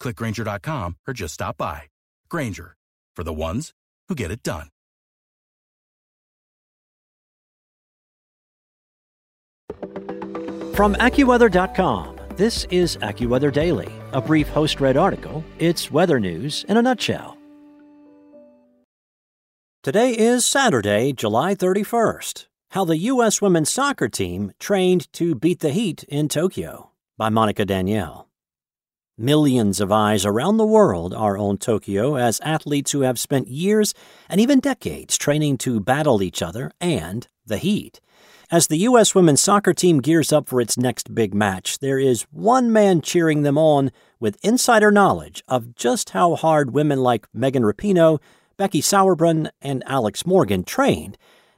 clickgrainger.com, or just stop by. Grainger, for the ones who get it done. From AccuWeather.com, this is AccuWeather Daily, a brief host read article. It's weather news in a nutshell. Today is Saturday, July 31st. How the U.S. women's soccer team trained to beat the heat in Tokyo by Monica Danielle. Millions of eyes around the world are on Tokyo as athletes who have spent years and even decades training to battle each other and the heat. As the U.S. women's soccer team gears up for its next big match, there is one man cheering them on with insider knowledge of just how hard women like Megan Rapinoe, Becky Sauerbrunn, and Alex Morgan trained,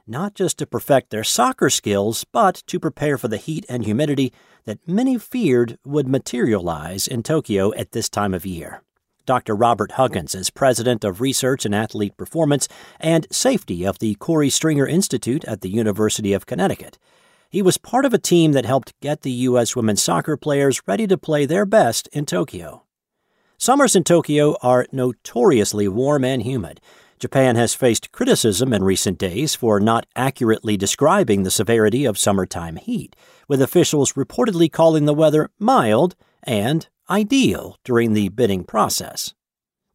not just to perfect their soccer skills, but to prepare for the heat and humidity that many feared would materialize in Tokyo at this time of year. Dr. Robert Huggins is president of research and athlete performance and safety of the Korey Stringer Institute at the University of Connecticut. He was part of a team that helped get the U.S. women's soccer players ready to play their best in Tokyo. Summers in Tokyo are notoriously warm and humid. Japan has faced criticism in recent days for not accurately describing the severity of summertime heat, with officials reportedly calling the weather mild and ideal during the bidding process.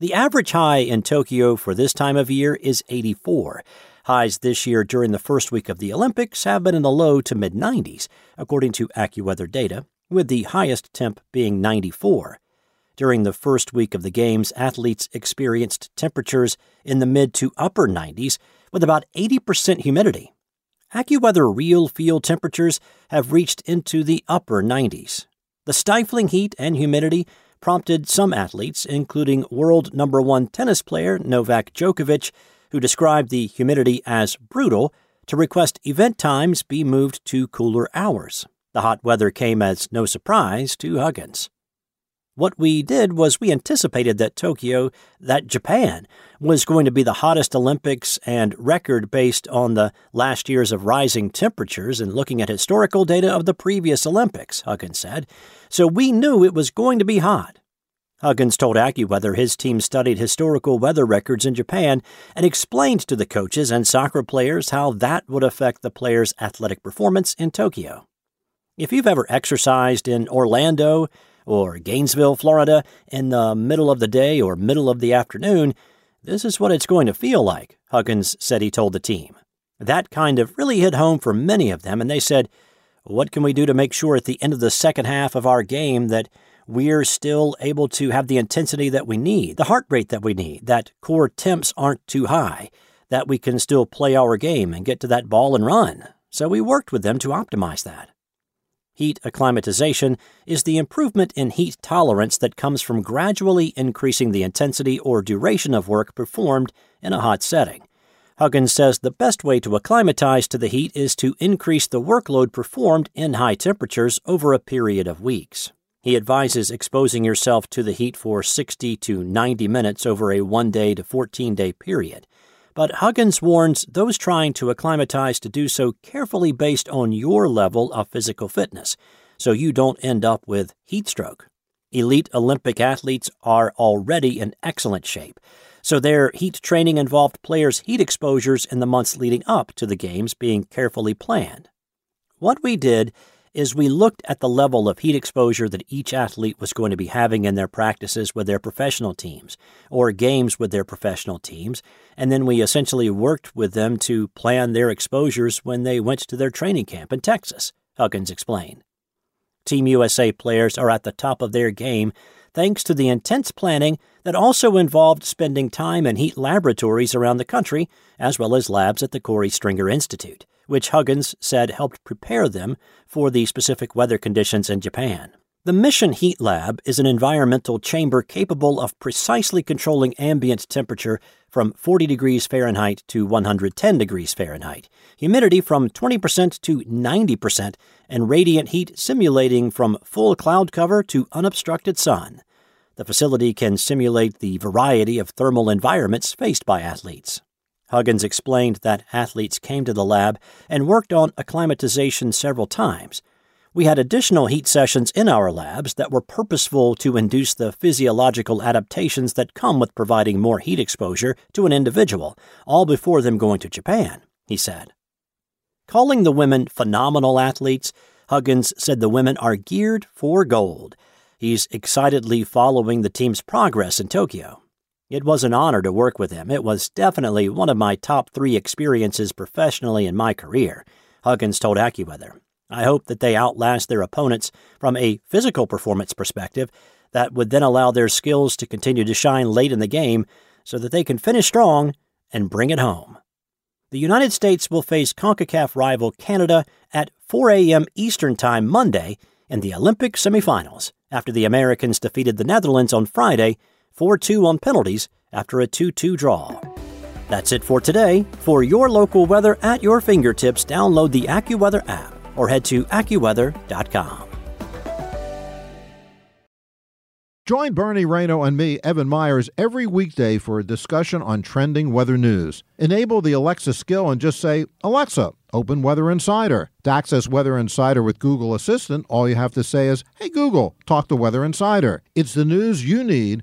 The average high in Tokyo for this time of year is 84. Highs this year during the first week of the Olympics have been in the low to mid 90s, according to AccuWeather data, with the highest temp being 94. During the first week of the Games, athletes experienced temperatures in the mid to upper 90s with about 80% humidity. AccuWeather RealFeel temperatures have reached into the upper 90s, the stifling heat and humidity prompted some athletes, including world number one tennis player Novak Djokovic, who described the humidity as brutal, to request event times be moved to cooler hours. The hot weather came as no surprise to Huggins. What we did was we anticipated that Tokyo, that Japan, was going to be the hottest Olympics and record based on the last years of rising temperatures and looking at historical data of the previous Olympics, Huggins said. So we knew it was going to be hot. Huggins told AccuWeather his team studied historical weather records in Japan and explained to the coaches and soccer players how that would affect the players' athletic performance in Tokyo. If you've ever exercised in Orlando, or Gainesville, Florida, in the middle of the day or middle of the afternoon, this is what it's going to feel like, Huggins said he told the team. That kind of really hit home for many of them, and they said, What can we do to make sure at the end of the second half of our game that we're still able to have the intensity that we need, the heart rate that we need, that core temps aren't too high, that we can still play our game and get to that ball and run? So we worked with them to optimize that. Heat acclimatization is the improvement in heat tolerance that comes from gradually increasing the intensity or duration of work performed in a hot setting. Huggins says the best way to acclimatize to the heat is to increase the workload performed in high temperatures over a period of weeks. He advises exposing yourself to the heat for 60 to 90 minutes over a 1 day to 14 day period but Huggins warns those trying to acclimatize to do so carefully based on your level of physical fitness, so you don't end up with heat stroke. Elite Olympic athletes are already in excellent shape, so their heat training involved players' heat exposures in the months leading up to the Games being carefully planned. What we did is we looked at the level of heat exposure that each athlete was going to be having in their practices with their professional teams or games with their professional teams, and then we essentially worked with them to plan their exposures when they went to their training camp in Texas, Huggins explained. Team USA players are at the top of their game thanks to the intense planning that also involved spending time in heat laboratories around the country, as well as labs at the Korey Stringer Institute which Huggins said helped prepare them for the specific weather conditions in Japan. The Mission Heat Lab is an environmental chamber capable of precisely controlling ambient temperature from 40 degrees Fahrenheit to 110 degrees Fahrenheit, humidity from 20% to 90%, and radiant heat simulating from full cloud cover to unobstructed sun. The facility can simulate the variety of thermal environments faced by athletes. Huggins explained that athletes came to the lab and worked on acclimatization several times we had additional heat sessions in our labs that were purposeful to induce the physiological adaptations that come with providing more heat exposure to an individual, all before them going to Japan, he said. Calling the women phenomenal athletes, Huggins said the women are geared for gold. He's excitedly following the team's progress in Tokyo. It was an honor to work with him. It was definitely one of my top three experiences professionally in my career, Huggins told AccuWeather. I hope that they outlast their opponents from a physical performance perspective that would then allow their skills to continue to shine late in the game so that they can finish strong and bring it home. The United States will face CONCACAF rival Canada at 4 a.m. Eastern Time Monday in the Olympic semifinals after the Americans defeated the Netherlands on Friday 4 2 on penalties after a 2 2 draw. That's it for today. For your local weather at your fingertips, download the AccuWeather app or head to AccuWeather.com. Join Bernie Rayno and me, Evan Myers, every weekday for a discussion on trending weather news. Enable the Alexa skill and just say, Alexa, open Weather Insider. To access Weather Insider with Google Assistant, all you have to say is, Hey Google, talk to Weather Insider. It's the news you need